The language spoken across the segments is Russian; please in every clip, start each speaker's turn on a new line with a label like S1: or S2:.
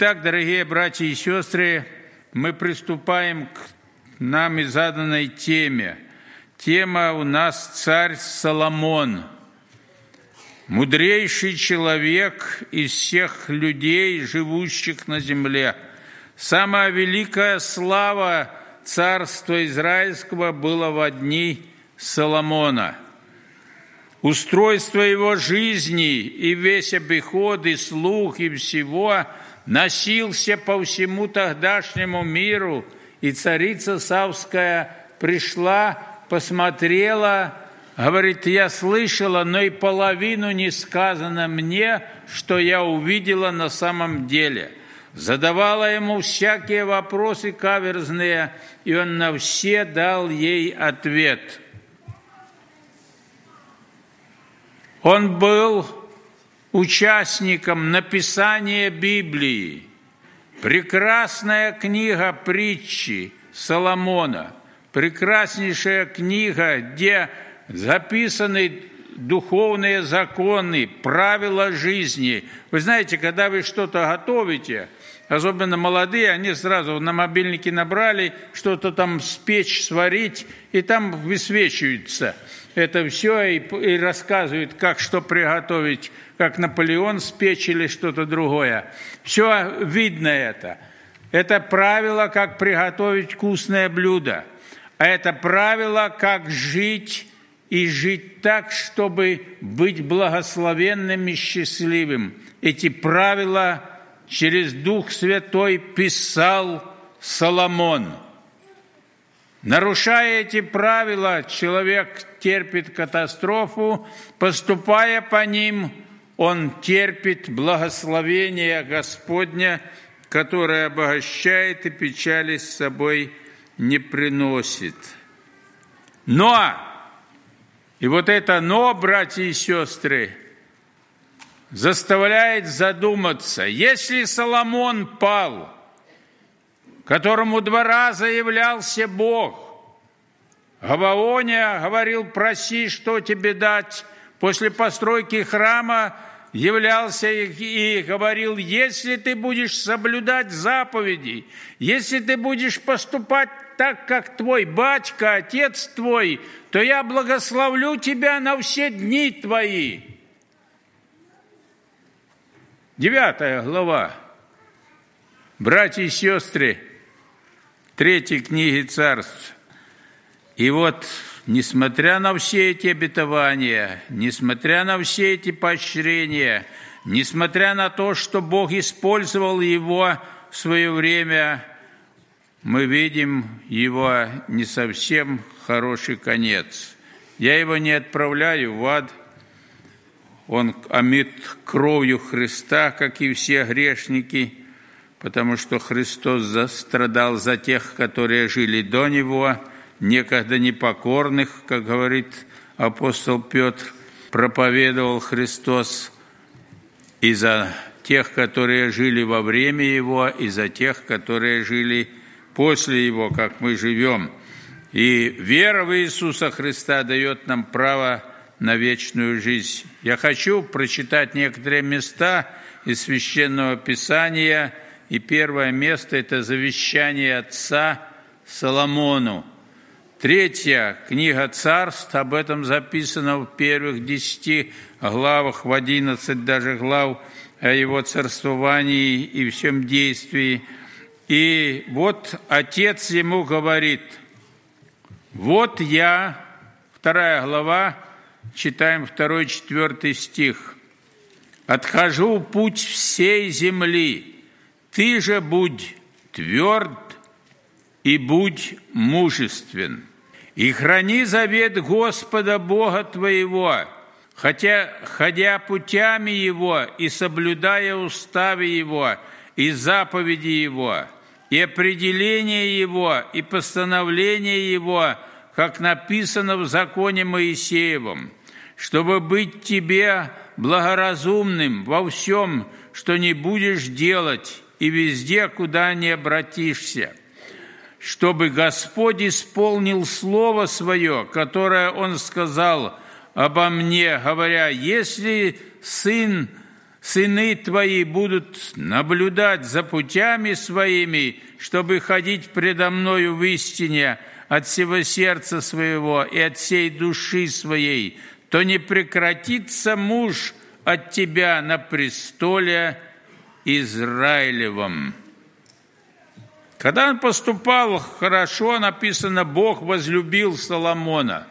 S1: Итак, дорогие братья и сестры, мы приступаем к нами заданной теме. Тема у нас «Царь Соломон». Мудрейший человек из всех людей, живущих на земле. Самая великая слава царства Израильского была в дни Соломона. Устройство его жизни и весь обиход, и слух, и всего – носился по всему тогдашнему миру, и царица Савская пришла, посмотрела, говорит, я слышала, но и половину не сказано мне, что я увидела на самом деле. Задавала ему всякие вопросы каверзные, и он на все дал ей ответ. Он был участником написания Библии. Прекрасная книга притчи Соломона, прекраснейшая книга, где записаны духовные законы, правила жизни. Вы знаете, когда вы что-то готовите, особенно молодые, они сразу на мобильнике набрали, что-то там спечь, сварить, и там высвечивается это все и, и рассказывают, как что приготовить как Наполеон спечь или что-то другое. Все видно это. Это правило, как приготовить вкусное блюдо. А это правило, как жить и жить так, чтобы быть благословенным и счастливым. Эти правила через Дух Святой писал Соломон. Нарушая эти правила, человек терпит катастрофу, поступая по ним – он терпит благословение Господня, которое обогащает и печали с собой не приносит. Но, и вот это «но», братья и сестры, заставляет задуматься, если Соломон пал, которому два раза являлся Бог, Гаваоне говорил, проси, что тебе дать, после постройки храма являлся и говорил, если ты будешь соблюдать заповеди, если ты будешь поступать так, как твой батька, отец твой, то я благословлю тебя на все дни твои. Девятая глава. Братья и сестры, третьей книги царств. И вот несмотря на все эти обетования, несмотря на все эти поощрения, несмотря на то, что Бог использовал его в свое время, мы видим его не совсем хороший конец. Я его не отправляю в ад, он омит кровью Христа, как и все грешники, потому что Христос застрадал за тех, которые жили до Него – некогда непокорных, как говорит апостол Петр, проповедовал Христос и за тех, которые жили во время Его, и за тех, которые жили после Его, как мы живем. И вера в Иисуса Христа дает нам право на вечную жизнь. Я хочу прочитать некоторые места из Священного Писания, и первое место – это завещание Отца Соломону – Третья книга царств, об этом записано в первых десяти главах, в одиннадцать даже глав о его царствовании и всем действии. И вот отец ему говорит, вот я, вторая глава, читаем второй, четвертый стих, «Отхожу путь всей земли, ты же будь тверд и будь мужествен, и храни завет Господа Бога твоего, хотя, ходя путями Его и соблюдая уставы Его и заповеди Его, и определение Его, и постановление Его, как написано в законе Моисеевом, чтобы быть тебе благоразумным во всем, что не будешь делать, и везде, куда не обратишься – чтобы Господь исполнил Слово Свое, которое Он сказал обо мне, говоря, если Сын сыны твои будут наблюдать за путями своими, чтобы ходить предо мною в истине от всего сердца своего и от всей души своей, то не прекратится муж от тебя на престоле Израилевом. Когда он поступал хорошо, написано, Бог возлюбил Соломона,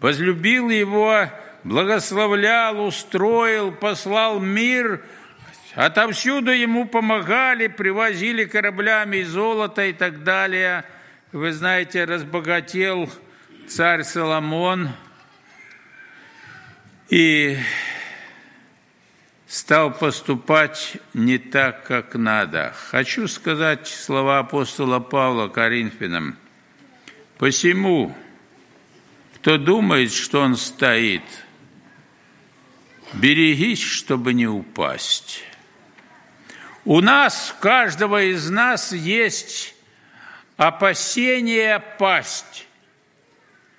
S1: возлюбил его, благословлял, устроил, послал мир, отовсюду ему помогали, привозили кораблями золото и так далее. Вы знаете, разбогател царь Соломон, и стал поступать не так, как надо. Хочу сказать слова апостола Павла Коринфянам. «Посему, кто думает, что он стоит, берегись, чтобы не упасть». У нас, у каждого из нас есть опасение пасть.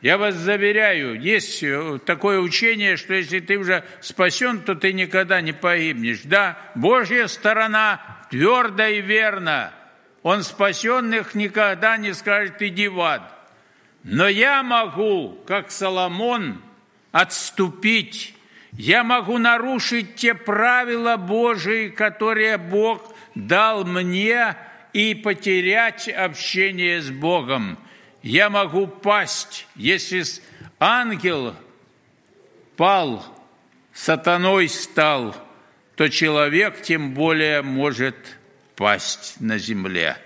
S1: Я вас заверяю, есть э, такое учение, что если ты уже спасен, то ты никогда не погибнешь. Да, Божья сторона твердо и верно. Он спасенных никогда не скажет «иди в ад». Но я могу, как Соломон, отступить. Я могу нарушить те правила Божии, которые Бог дал мне, и потерять общение с Богом я могу пасть, если ангел пал, сатаной стал, то человек тем более может пасть на земле.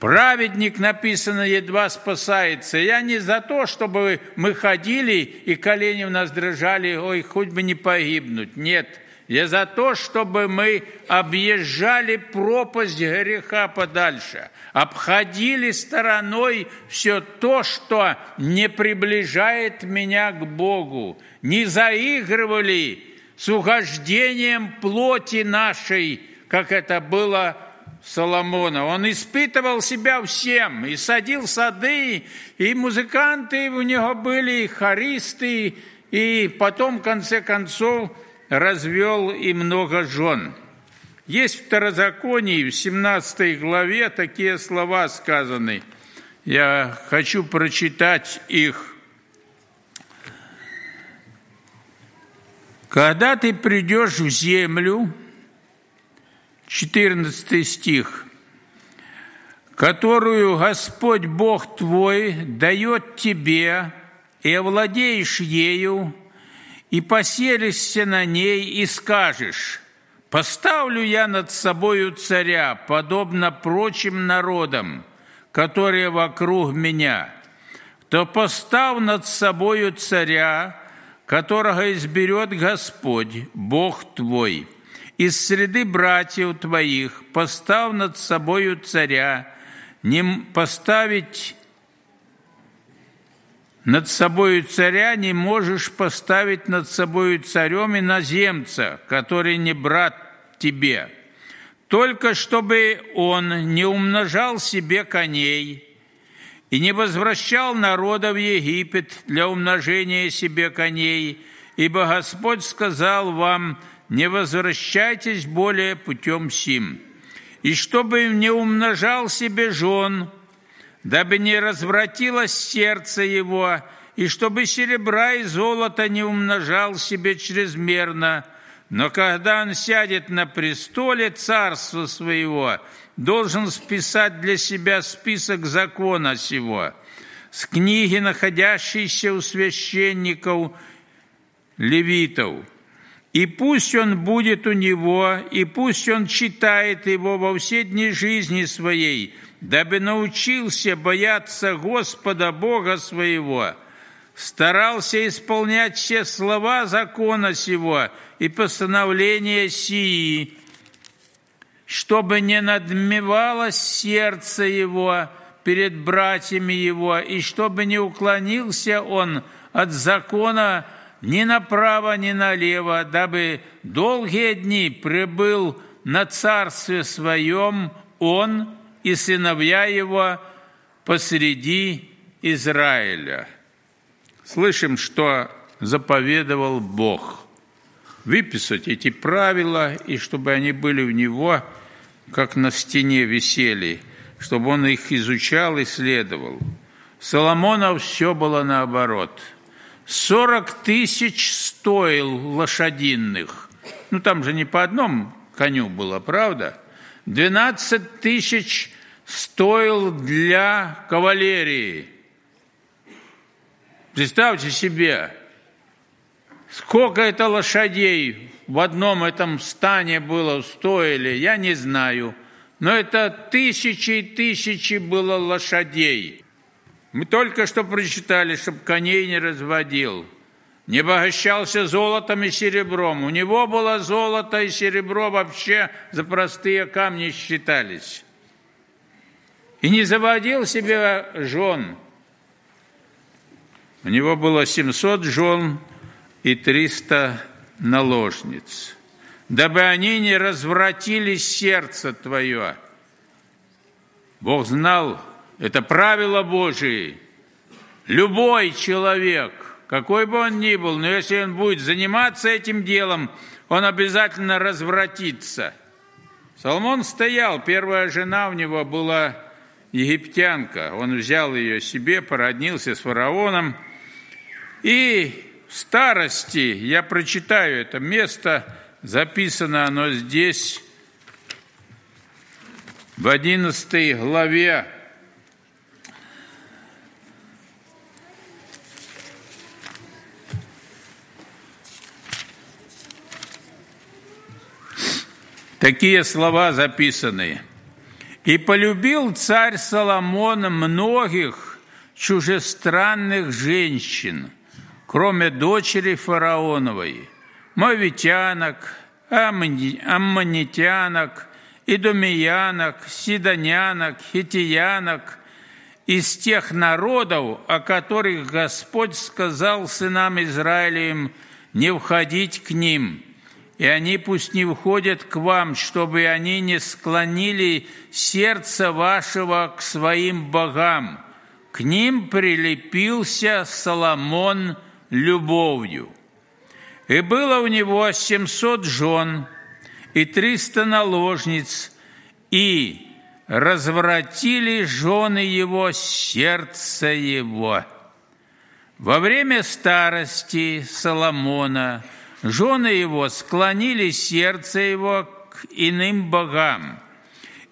S1: Праведник, написано, едва спасается. Я не за то, чтобы мы ходили и колени у нас дрожали, ой, хоть бы не погибнуть. Нет, я за то, чтобы мы объезжали пропасть греха подальше, обходили стороной все то, что не приближает меня к Богу, не заигрывали с угождением плоти нашей, как это было Соломона. Он испытывал себя всем, и садил сады, и музыканты у него были, и хористы, и потом, в конце концов, развел и много жен. Есть в Второзаконии, в 17 главе, такие слова сказаны. Я хочу прочитать их. Когда ты придешь в землю, 14 стих, которую Господь Бог твой дает тебе, и овладеешь ею, и поселишься на ней и скажешь, «Поставлю я над собою царя, подобно прочим народам, которые вокруг меня, то постав над собою царя, которого изберет Господь, Бог твой, из среды братьев твоих, постав над собою царя, не поставить над собою царя не можешь поставить над собою царем иноземца, который не брат тебе, только чтобы он не умножал себе коней и не возвращал народа в Египет для умножения себе коней, ибо Господь сказал вам, не возвращайтесь более путем сим, и чтобы не умножал себе жен – дабы не развратилось сердце его, и чтобы серебра и золото не умножал себе чрезмерно. Но когда он сядет на престоле царства своего, должен списать для себя список закона сего, с книги, находящейся у священников левитов. И пусть он будет у него, и пусть он читает его во все дни жизни своей, дабы научился бояться Господа Бога своего, старался исполнять все слова закона сего и постановления сии, чтобы не надмевалось сердце его перед братьями его, и чтобы не уклонился он от закона ни направо, ни налево, дабы долгие дни пребыл на царстве своем он и сыновья его посреди Израиля. Слышим, что заповедовал Бог. выписать эти правила, и чтобы они были у него, как на стене висели, чтобы он их изучал, исследовал. Соломона все было наоборот. Сорок тысяч стоил лошадиных. Ну, там же не по одному коню было, правда? Двенадцать тысяч стоил для кавалерии. Представьте себе, сколько это лошадей в одном этом стане было, стоили, я не знаю. Но это тысячи и тысячи было лошадей. Мы только что прочитали, чтобы коней не разводил. Не обогащался золотом и серебром. У него было золото и серебро вообще за простые камни считались. И не заводил себе жен. У него было 700 жен и 300 наложниц, дабы они не развратили сердце твое. Бог знал, это правило Божие. Любой человек, какой бы он ни был, но если он будет заниматься этим делом, он обязательно развратится. Соломон стоял, первая жена у него была египтянка. Он взял ее себе, породнился с фараоном. И в старости, я прочитаю это место, записано оно здесь, в 11 главе Такие слова записаны. «И полюбил царь Соломон многих чужестранных женщин, кроме дочери фараоновой, мовитянок, аммонитянок, идомиянок, сидонянок, хитиянок, из тех народов, о которых Господь сказал сынам Израилевым не входить к ним – и они пусть не входят к вам, чтобы они не склонили сердце вашего к своим богам. К ним прилепился Соломон любовью. И было у него семьсот жен и триста наложниц, и развратили жены его сердце его. Во время старости Соломона – Жены его склонили сердце его к иным богам,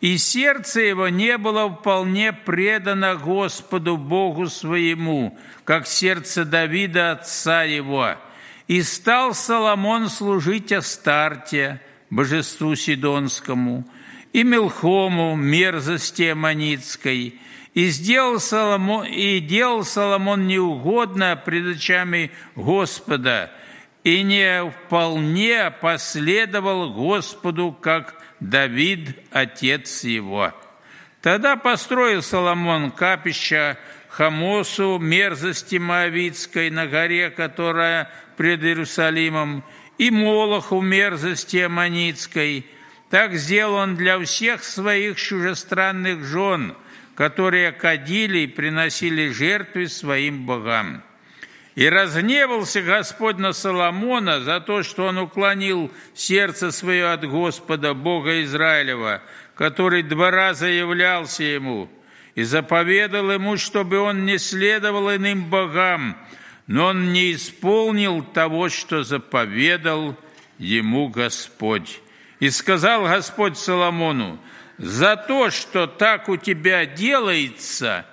S1: и сердце его не было вполне предано Господу Богу своему, как сердце Давида, отца его. И стал Соломон служить Астарте, божеству Сидонскому, и Мелхому, мерзости Аманицкой, и, сделал Соломон, и делал Соломон неугодно пред очами Господа – и не вполне последовал Господу, как Давид, отец его. Тогда построил Соломон капища Хамосу, мерзости Моавицкой на горе, которая пред Иерусалимом, и Молоху, мерзости Аманицкой. Так сделал он для всех своих чужестранных жен, которые кадили и приносили жертвы своим богам. И разгневался Господь на Соломона за то, что он уклонил сердце свое от Господа, Бога Израилева, который два раза являлся ему, и заповедал ему, чтобы он не следовал иным богам, но он не исполнил того, что заповедал ему Господь. И сказал Господь Соломону, за то, что так у тебя делается,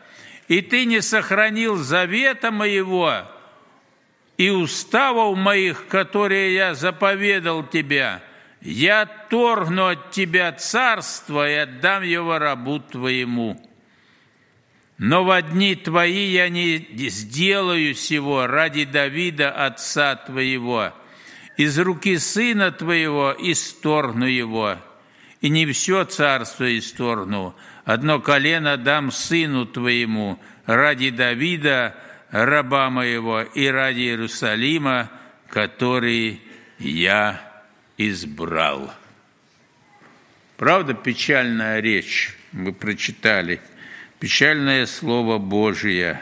S1: и ты не сохранил завета моего, и уставов моих, которые я заповедал тебе, я торгну от тебя царство и отдам его рабу твоему. Но в дни твои я не сделаю сего ради Давида, отца твоего. Из руки сына твоего исторгну его. И не все царство исторгну, одно колено дам сыну твоему ради Давида, раба моего и ради Иерусалима, который я избрал. Правда, печальная речь, мы прочитали, печальное Слово Божие,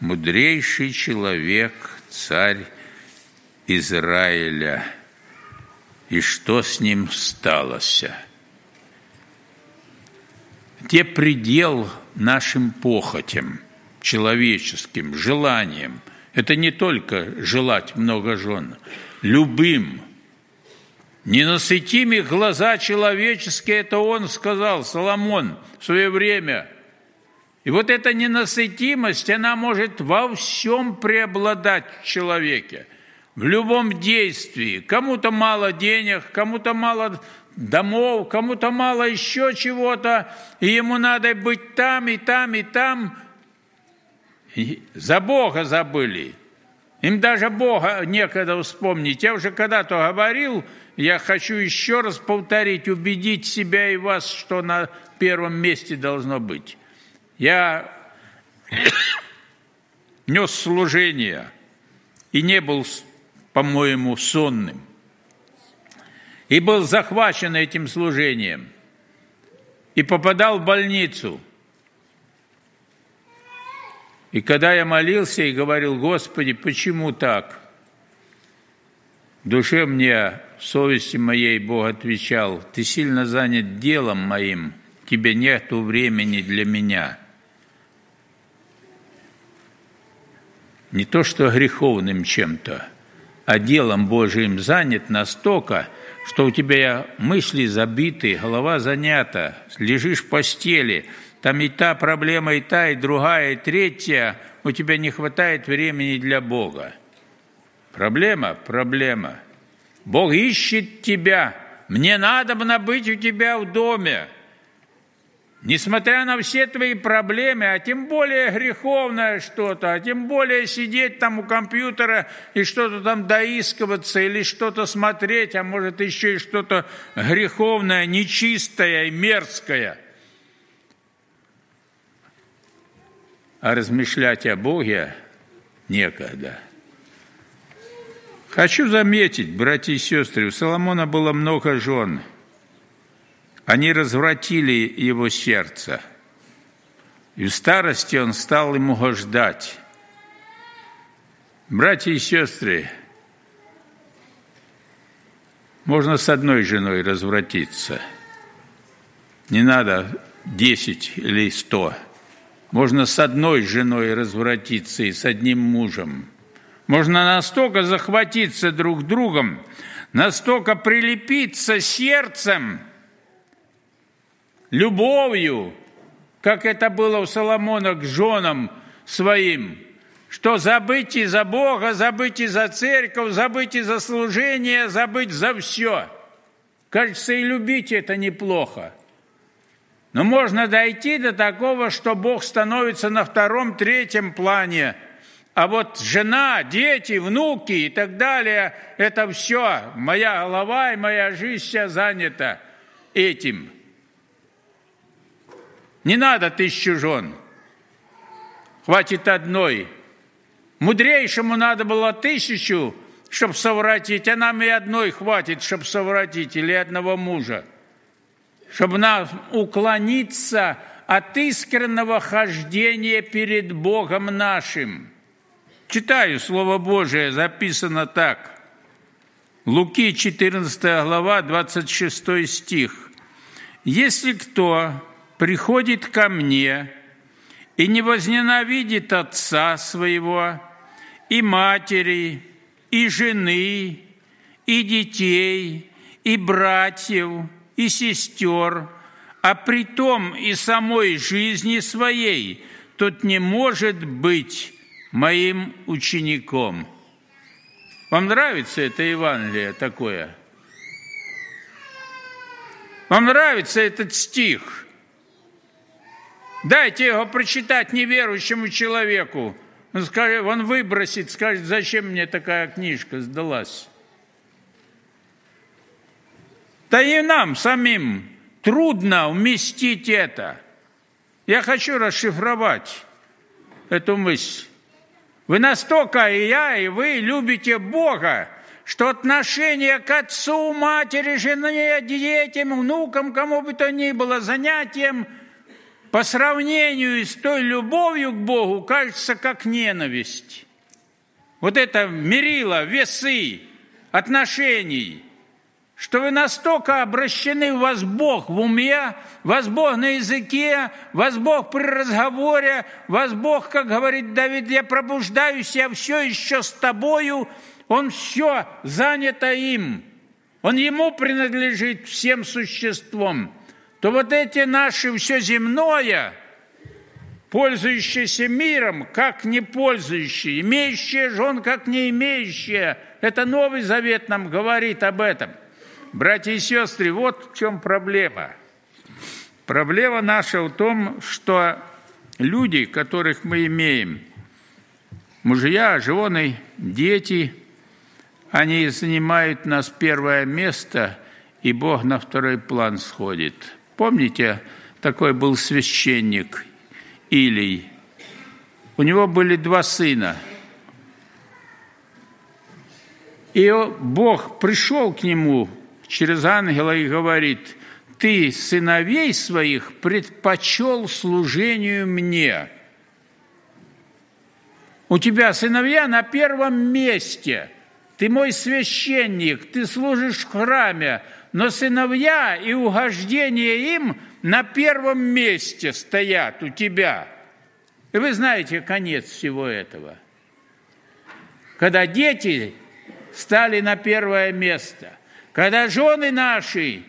S1: мудрейший человек, царь Израиля. и что с ним сталося. Где предел нашим похотям, человеческим, желаниям. Это не только желать много жен, любым. Ненасытимы глаза человеческие, это он сказал, Соломон, в свое время. И вот эта ненасытимость, она может во всем преобладать в человеке, в любом действии. Кому-то мало денег, кому-то мало домов, кому-то мало еще чего-то, и ему надо быть там, и там, и там. За Бога забыли. Им даже Бога некогда вспомнить. Я уже когда-то говорил, я хочу еще раз повторить, убедить себя и вас, что на первом месте должно быть. Я нес служение и не был, по-моему, сонным и был захвачен этим служением, и попадал в больницу. И когда я молился и говорил, Господи, почему так? В душе мне, в совести моей Бог отвечал, ты сильно занят делом моим, тебе нет времени для меня. Не то, что греховным чем-то, а делом Божиим занят настолько – что у тебя мысли забиты, голова занята, лежишь в постели, там и та проблема, и та, и другая, и третья, у тебя не хватает времени для Бога. Проблема? Проблема. Бог ищет тебя. Мне надо быть у тебя в доме. Несмотря на все твои проблемы, а тем более греховное что-то, а тем более сидеть там у компьютера и что-то там доискиваться или что-то смотреть, а может еще и что-то греховное, нечистое и мерзкое. А размышлять о Боге некогда. Хочу заметить, братья и сестры, у Соломона было много жен – они развратили его сердце. И в старости он стал ему угождать. Братья и сестры, можно с одной женой развратиться. Не надо десять или сто. Можно с одной женой развратиться и с одним мужем. Можно настолько захватиться друг другом, настолько прилепиться сердцем – любовью, как это было у Соломона к женам своим, что забыть и за Бога, забыть и за церковь, забыть и за служение, забыть за все. Кажется, и любить это неплохо. Но можно дойти до такого, что Бог становится на втором, третьем плане. А вот жена, дети, внуки и так далее, это все. Моя голова и моя жизнь вся занята этим – не надо тысячу жен. Хватит одной. Мудрейшему надо было тысячу, чтобы совратить, а нам и одной хватит, чтобы совратить, или одного мужа. Чтобы нам уклониться от искреннего хождения перед Богом нашим. Читаю Слово Божие, записано так. Луки, 14 глава, 26 стих. «Если кто приходит ко мне и не возненавидит отца своего, и матери, и жены, и детей, и братьев, и сестер, а при том и самой жизни своей, тот не может быть моим учеником. Вам нравится это Евангелие такое? Вам нравится этот стих – Дайте его прочитать неверующему человеку. Он, скажет, он выбросит, скажет, зачем мне такая книжка сдалась. Да и нам самим трудно уместить это. Я хочу расшифровать эту мысль. Вы настолько, и я, и вы любите Бога, что отношение к отцу, матери, жене, детям, внукам, кому бы то ни было, занятием – по сравнению с той любовью к Богу кажется как ненависть. Вот это мерило, весы отношений. Что вы настолько обращены в вас Бог в уме, вас Бог на языке, вас Бог при разговоре, вас Бог, как говорит Давид, я пробуждаюсь, я все еще с тобою, он все занято им, он ему принадлежит всем существом, то вот эти наши все земное, пользующиеся миром, как не пользующие, имеющие жен, как не имеющие, это Новый Завет нам говорит об этом – Братья и сестры, вот в чем проблема. Проблема наша в том, что люди, которых мы имеем, мужья, жены, дети, они занимают нас первое место, и Бог на второй план сходит. Помните, такой был священник Илий. У него были два сына. И Бог пришел к нему через ангела и говорит, ты сыновей своих предпочел служению мне. У тебя сыновья на первом месте. Ты мой священник, ты служишь в храме, но сыновья и угождение им на первом месте стоят у тебя. И вы знаете конец всего этого. Когда дети стали на первое место – когда жены наши,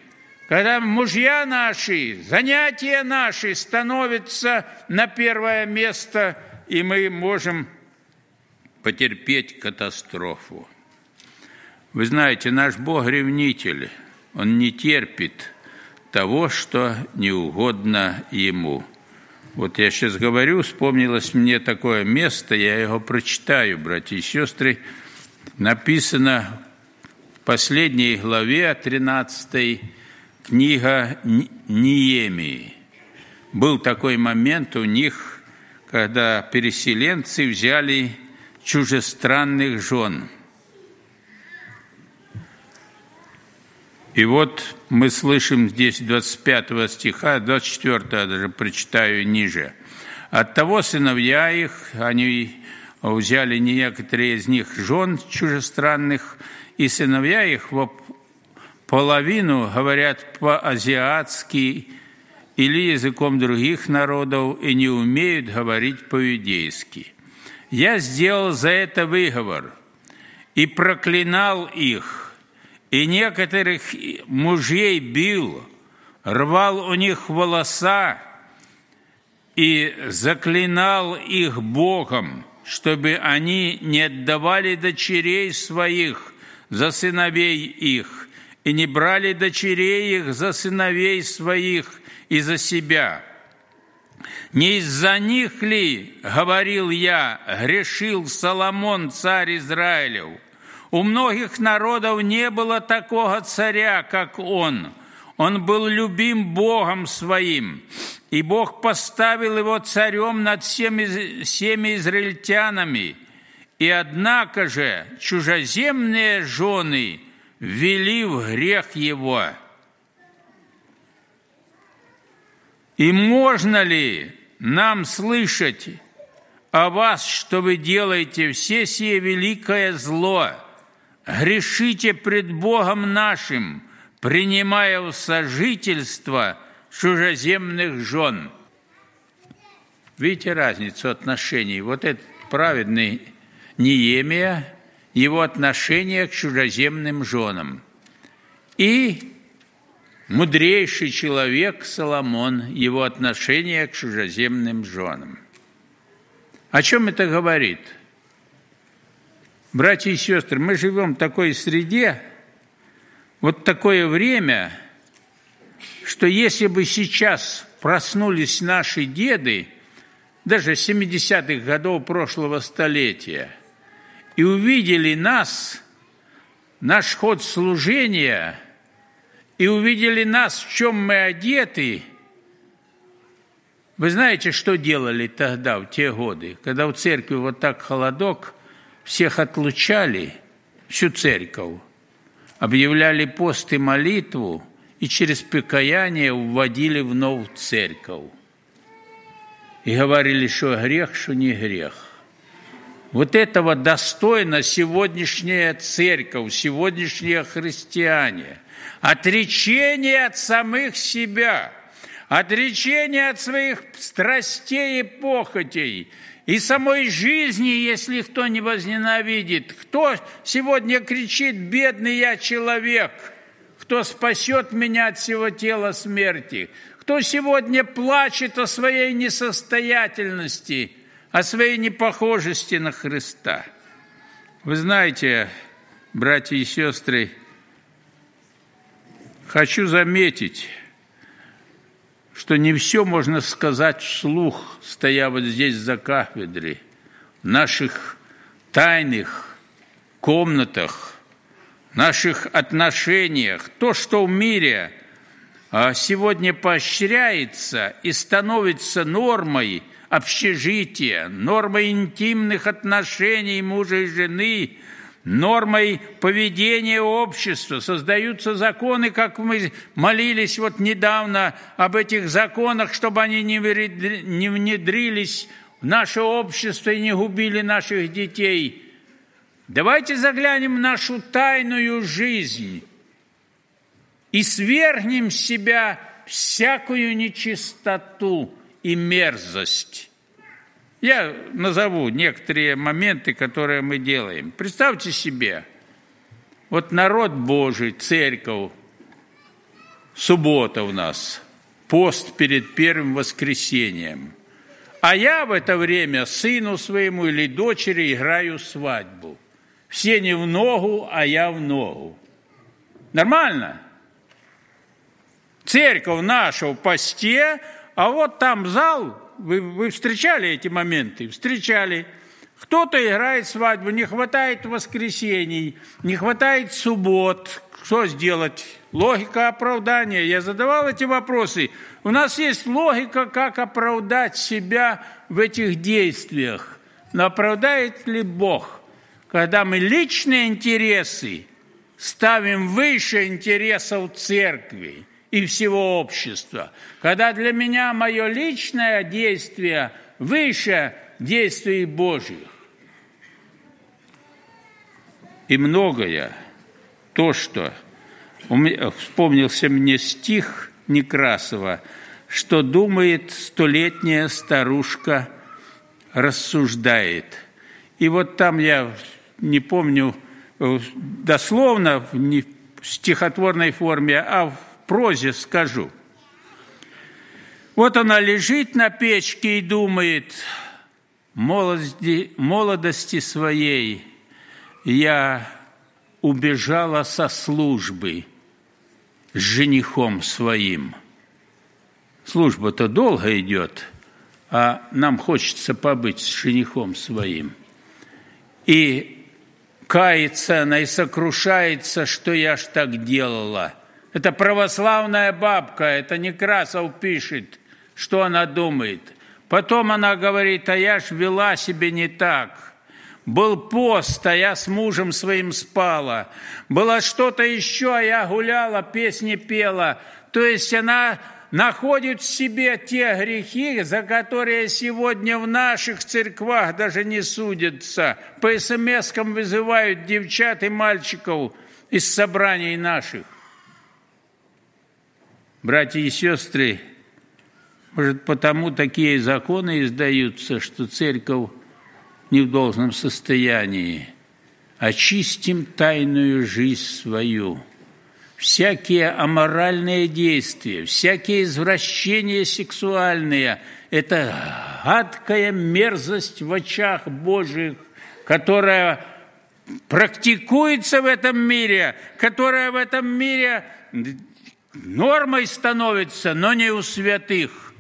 S1: когда мужья наши, занятия наши становятся на первое место, и мы можем потерпеть катастрофу. Вы знаете, наш Бог ревнитель, Он не терпит того, что не угодно Ему. Вот я сейчас говорю, вспомнилось мне такое место, я его прочитаю, братья и сестры. Написано последней главе 13 книга Ниемии. Был такой момент у них, когда переселенцы взяли чужестранных жен. И вот мы слышим здесь 25 стиха, 24 даже прочитаю ниже. От того сыновья их, они взяли некоторые из них жен чужестранных, и сыновья их в половину говорят по-азиатски или языком других народов и не умеют говорить по-иудейски. Я сделал за это выговор и проклинал их, и некоторых мужей бил, рвал у них волоса и заклинал их Богом, чтобы они не отдавали дочерей своих за сыновей их, и не брали дочерей их за сыновей своих и за себя. Не из-за них ли, говорил я, грешил Соломон, царь Израилев? У многих народов не было такого царя, как он. Он был любим Богом своим, и Бог поставил его царем над всеми, всеми израильтянами – и однако же чужеземные жены ввели в грех его. И можно ли нам слышать о вас, что вы делаете все сие великое зло, грешите пред Богом нашим, принимая в сожительство чужеземных жен? Видите разницу отношений? Вот этот праведный Неемия, его отношение к чужеземным женам. И мудрейший человек Соломон, его отношение к чужеземным женам. О чем это говорит? Братья и сестры, мы живем в такой среде, вот такое время, что если бы сейчас проснулись наши деды, даже 70-х годов прошлого столетия – и увидели нас, наш ход служения, и увидели нас, в чем мы одеты, вы знаете, что делали тогда, в те годы, когда в церкви вот так холодок, всех отлучали, всю церковь, объявляли пост и молитву, и через покаяние вводили в церковь. И говорили, что грех, что не грех. Вот этого достойна сегодняшняя церковь, сегодняшние христиане. Отречение от самых себя, отречение от своих страстей и похотей – и самой жизни, если кто не возненавидит. Кто сегодня кричит, бедный я человек, кто спасет меня от всего тела смерти? Кто сегодня плачет о своей несостоятельности, о своей непохожести на Христа? Вы знаете, братья и сестры, хочу заметить, что не все можно сказать вслух, стоя вот здесь за кафедрой, в наших тайных комнатах, наших отношениях, то, что в мире а, сегодня поощряется и становится нормой общежития, нормой интимных отношений мужа и жены – нормой поведения общества. Создаются законы, как мы молились вот недавно об этих законах, чтобы они не внедрились в наше общество и не губили наших детей. Давайте заглянем в нашу тайную жизнь и свергнем с себя всякую нечистоту и мерзость. Я назову некоторые моменты, которые мы делаем. Представьте себе, вот народ Божий, церковь, суббота у нас, пост перед первым воскресением. А я в это время сыну своему или дочери играю свадьбу. Все не в ногу, а я в ногу. Нормально? Церковь наша в посте, а вот там зал вы, вы встречали эти моменты? Встречали. Кто-то играет свадьбу, не хватает воскресений, не хватает суббот. Что сделать? Логика оправдания. Я задавал эти вопросы. У нас есть логика, как оправдать себя в этих действиях. Но оправдает ли Бог, когда мы личные интересы ставим выше интересов церкви? И всего общества. Когда для меня мое личное действие выше действий Божьих. И многое, то, что вспомнился мне стих Некрасова, что думает столетняя старушка, рассуждает. И вот там я не помню э, дословно, не в стихотворной форме, а в прозе скажу. Вот она лежит на печке и думает, молодости, молодости своей я убежала со службы с женихом своим. Служба-то долго идет, а нам хочется побыть с женихом своим. И кается она и сокрушается, что я ж так делала – это православная бабка, это Некрасов пишет, что она думает. Потом она говорит, а я ж вела себе не так. Был пост, а я с мужем своим спала. Было что-то еще, а я гуляла, песни пела. То есть она находит в себе те грехи, за которые сегодня в наших церквах даже не судятся. По смс вызывают девчат и мальчиков из собраний наших. Братья и сестры, может, потому такие законы издаются, что церковь не в должном состоянии. Очистим тайную жизнь свою. Всякие аморальные действия, всякие извращения сексуальные – это гадкая мерзость в очах Божьих, которая практикуется в этом мире, которая в этом мире нормой становится, но не у святых.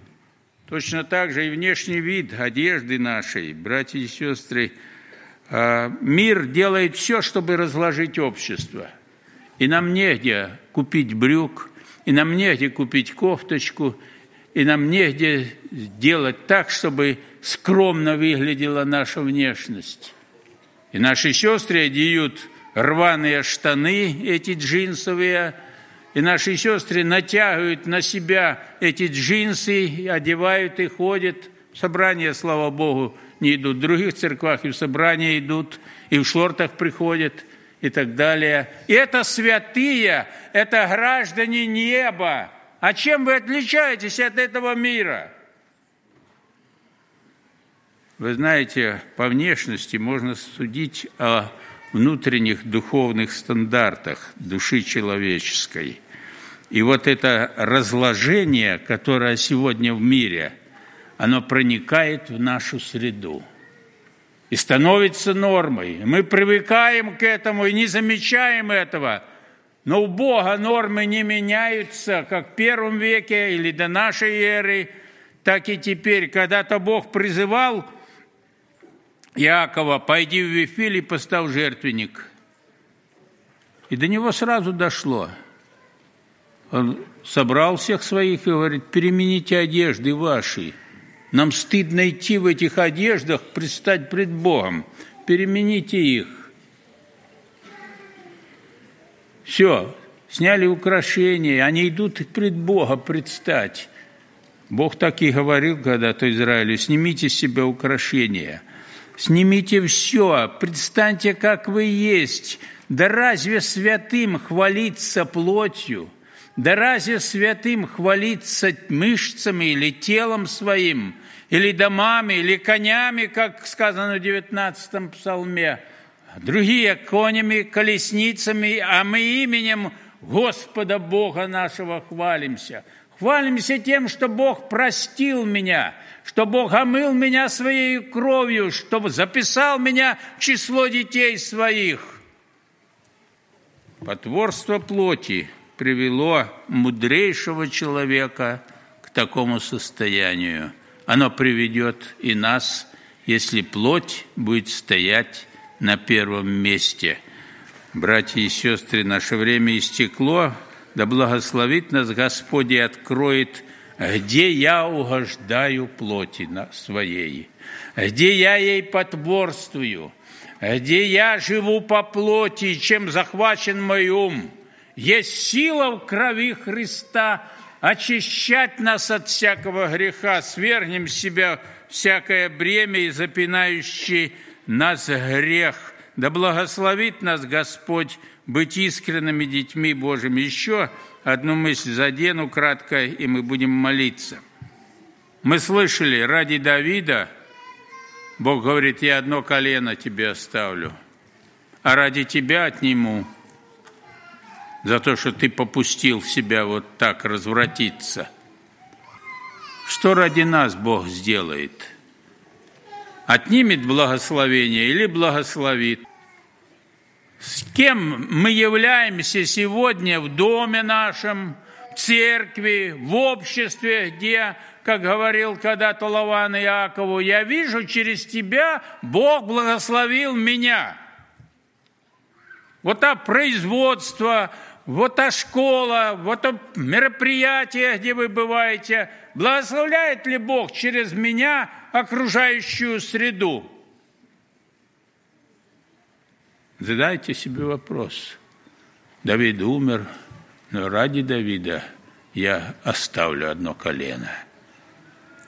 S1: Точно так же и внешний вид одежды нашей, братья и сестры. А, мир делает все, чтобы разложить общество. И нам негде купить брюк, и нам негде купить кофточку, и нам негде сделать так, чтобы скромно выглядела наша внешность. И наши сестры одеют рваные штаны, эти джинсовые, и наши сестры натягивают на себя эти джинсы, одевают и ходят. Собрание, слава Богу, не идут. В других церквах и в собрания идут, и в шортах приходят, и так далее. И это святые, это граждане неба. А чем вы отличаетесь от этого мира? Вы знаете, по внешности можно судить о внутренних духовных стандартах души человеческой. И вот это разложение, которое сегодня в мире, оно проникает в нашу среду и становится нормой. Мы привыкаем к этому и не замечаем этого. Но у Бога нормы не меняются, как в первом веке или до нашей эры, так и теперь. Когда-то Бог призывал Иакова, пойди в Вифиль и поставь жертвенник. И до него сразу дошло. Он собрал всех своих и говорит, перемените одежды ваши. Нам стыдно идти в этих одеждах, предстать пред Богом. Перемените их. Все, сняли украшения, они идут пред Бога предстать. Бог так и говорил когда-то Израилю, снимите с себя украшения – Снимите все, предстаньте, как вы есть. Да разве святым хвалиться плотью? Да разве святым хвалиться мышцами или телом своим, или домами, или конями, как сказано в 19 псалме? Другие конями, колесницами, а мы именем Господа Бога нашего хвалимся. Хвалимся тем, что Бог простил меня – что Бог омыл меня своей кровью, чтобы записал меня в число детей своих. Потворство плоти привело мудрейшего человека к такому состоянию. Оно приведет и нас, если плоть будет стоять на первом месте. Братья и сестры, наше время истекло, да благословит нас Господь и откроет где я угождаю плоти своей, где я ей потворствую, где я живу по плоти, чем захвачен мой ум. Есть сила в крови Христа очищать нас от всякого греха, свергнем с себя всякое бремя и запинающий нас грех. Да благословит нас Господь быть искренними детьми Божьими. Еще одну мысль задену кратко, и мы будем молиться. Мы слышали, ради Давида Бог говорит, я одно колено тебе оставлю, а ради тебя отниму за то, что ты попустил себя вот так развратиться. Что ради нас Бог сделает? Отнимет благословение или благословит? с кем мы являемся сегодня в доме нашем, в церкви, в обществе, где, как говорил когда-то Лаван Иакову, я вижу через тебя, Бог благословил меня. Вот это производство, вот та школа, вот то мероприятие, где вы бываете, благословляет ли Бог через меня окружающую среду? Задайте себе вопрос. Давид умер, но ради Давида я оставлю одно колено.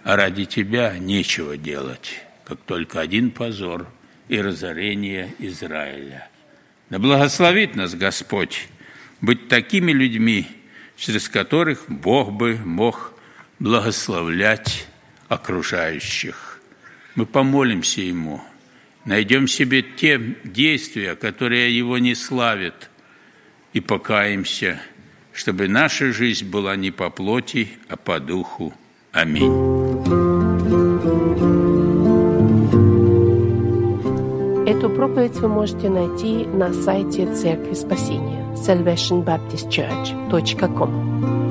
S1: А ради тебя нечего делать, как только один позор и разорение Израиля. Да благословит нас Господь быть такими людьми, через которых Бог бы мог благословлять окружающих. Мы помолимся Ему – найдем себе те действия, которые его не славят, и покаемся, чтобы наша жизнь была не по плоти, а по духу. Аминь.
S2: Эту проповедь вы можете найти на сайте Церкви Спасения salvationbaptistchurch.com.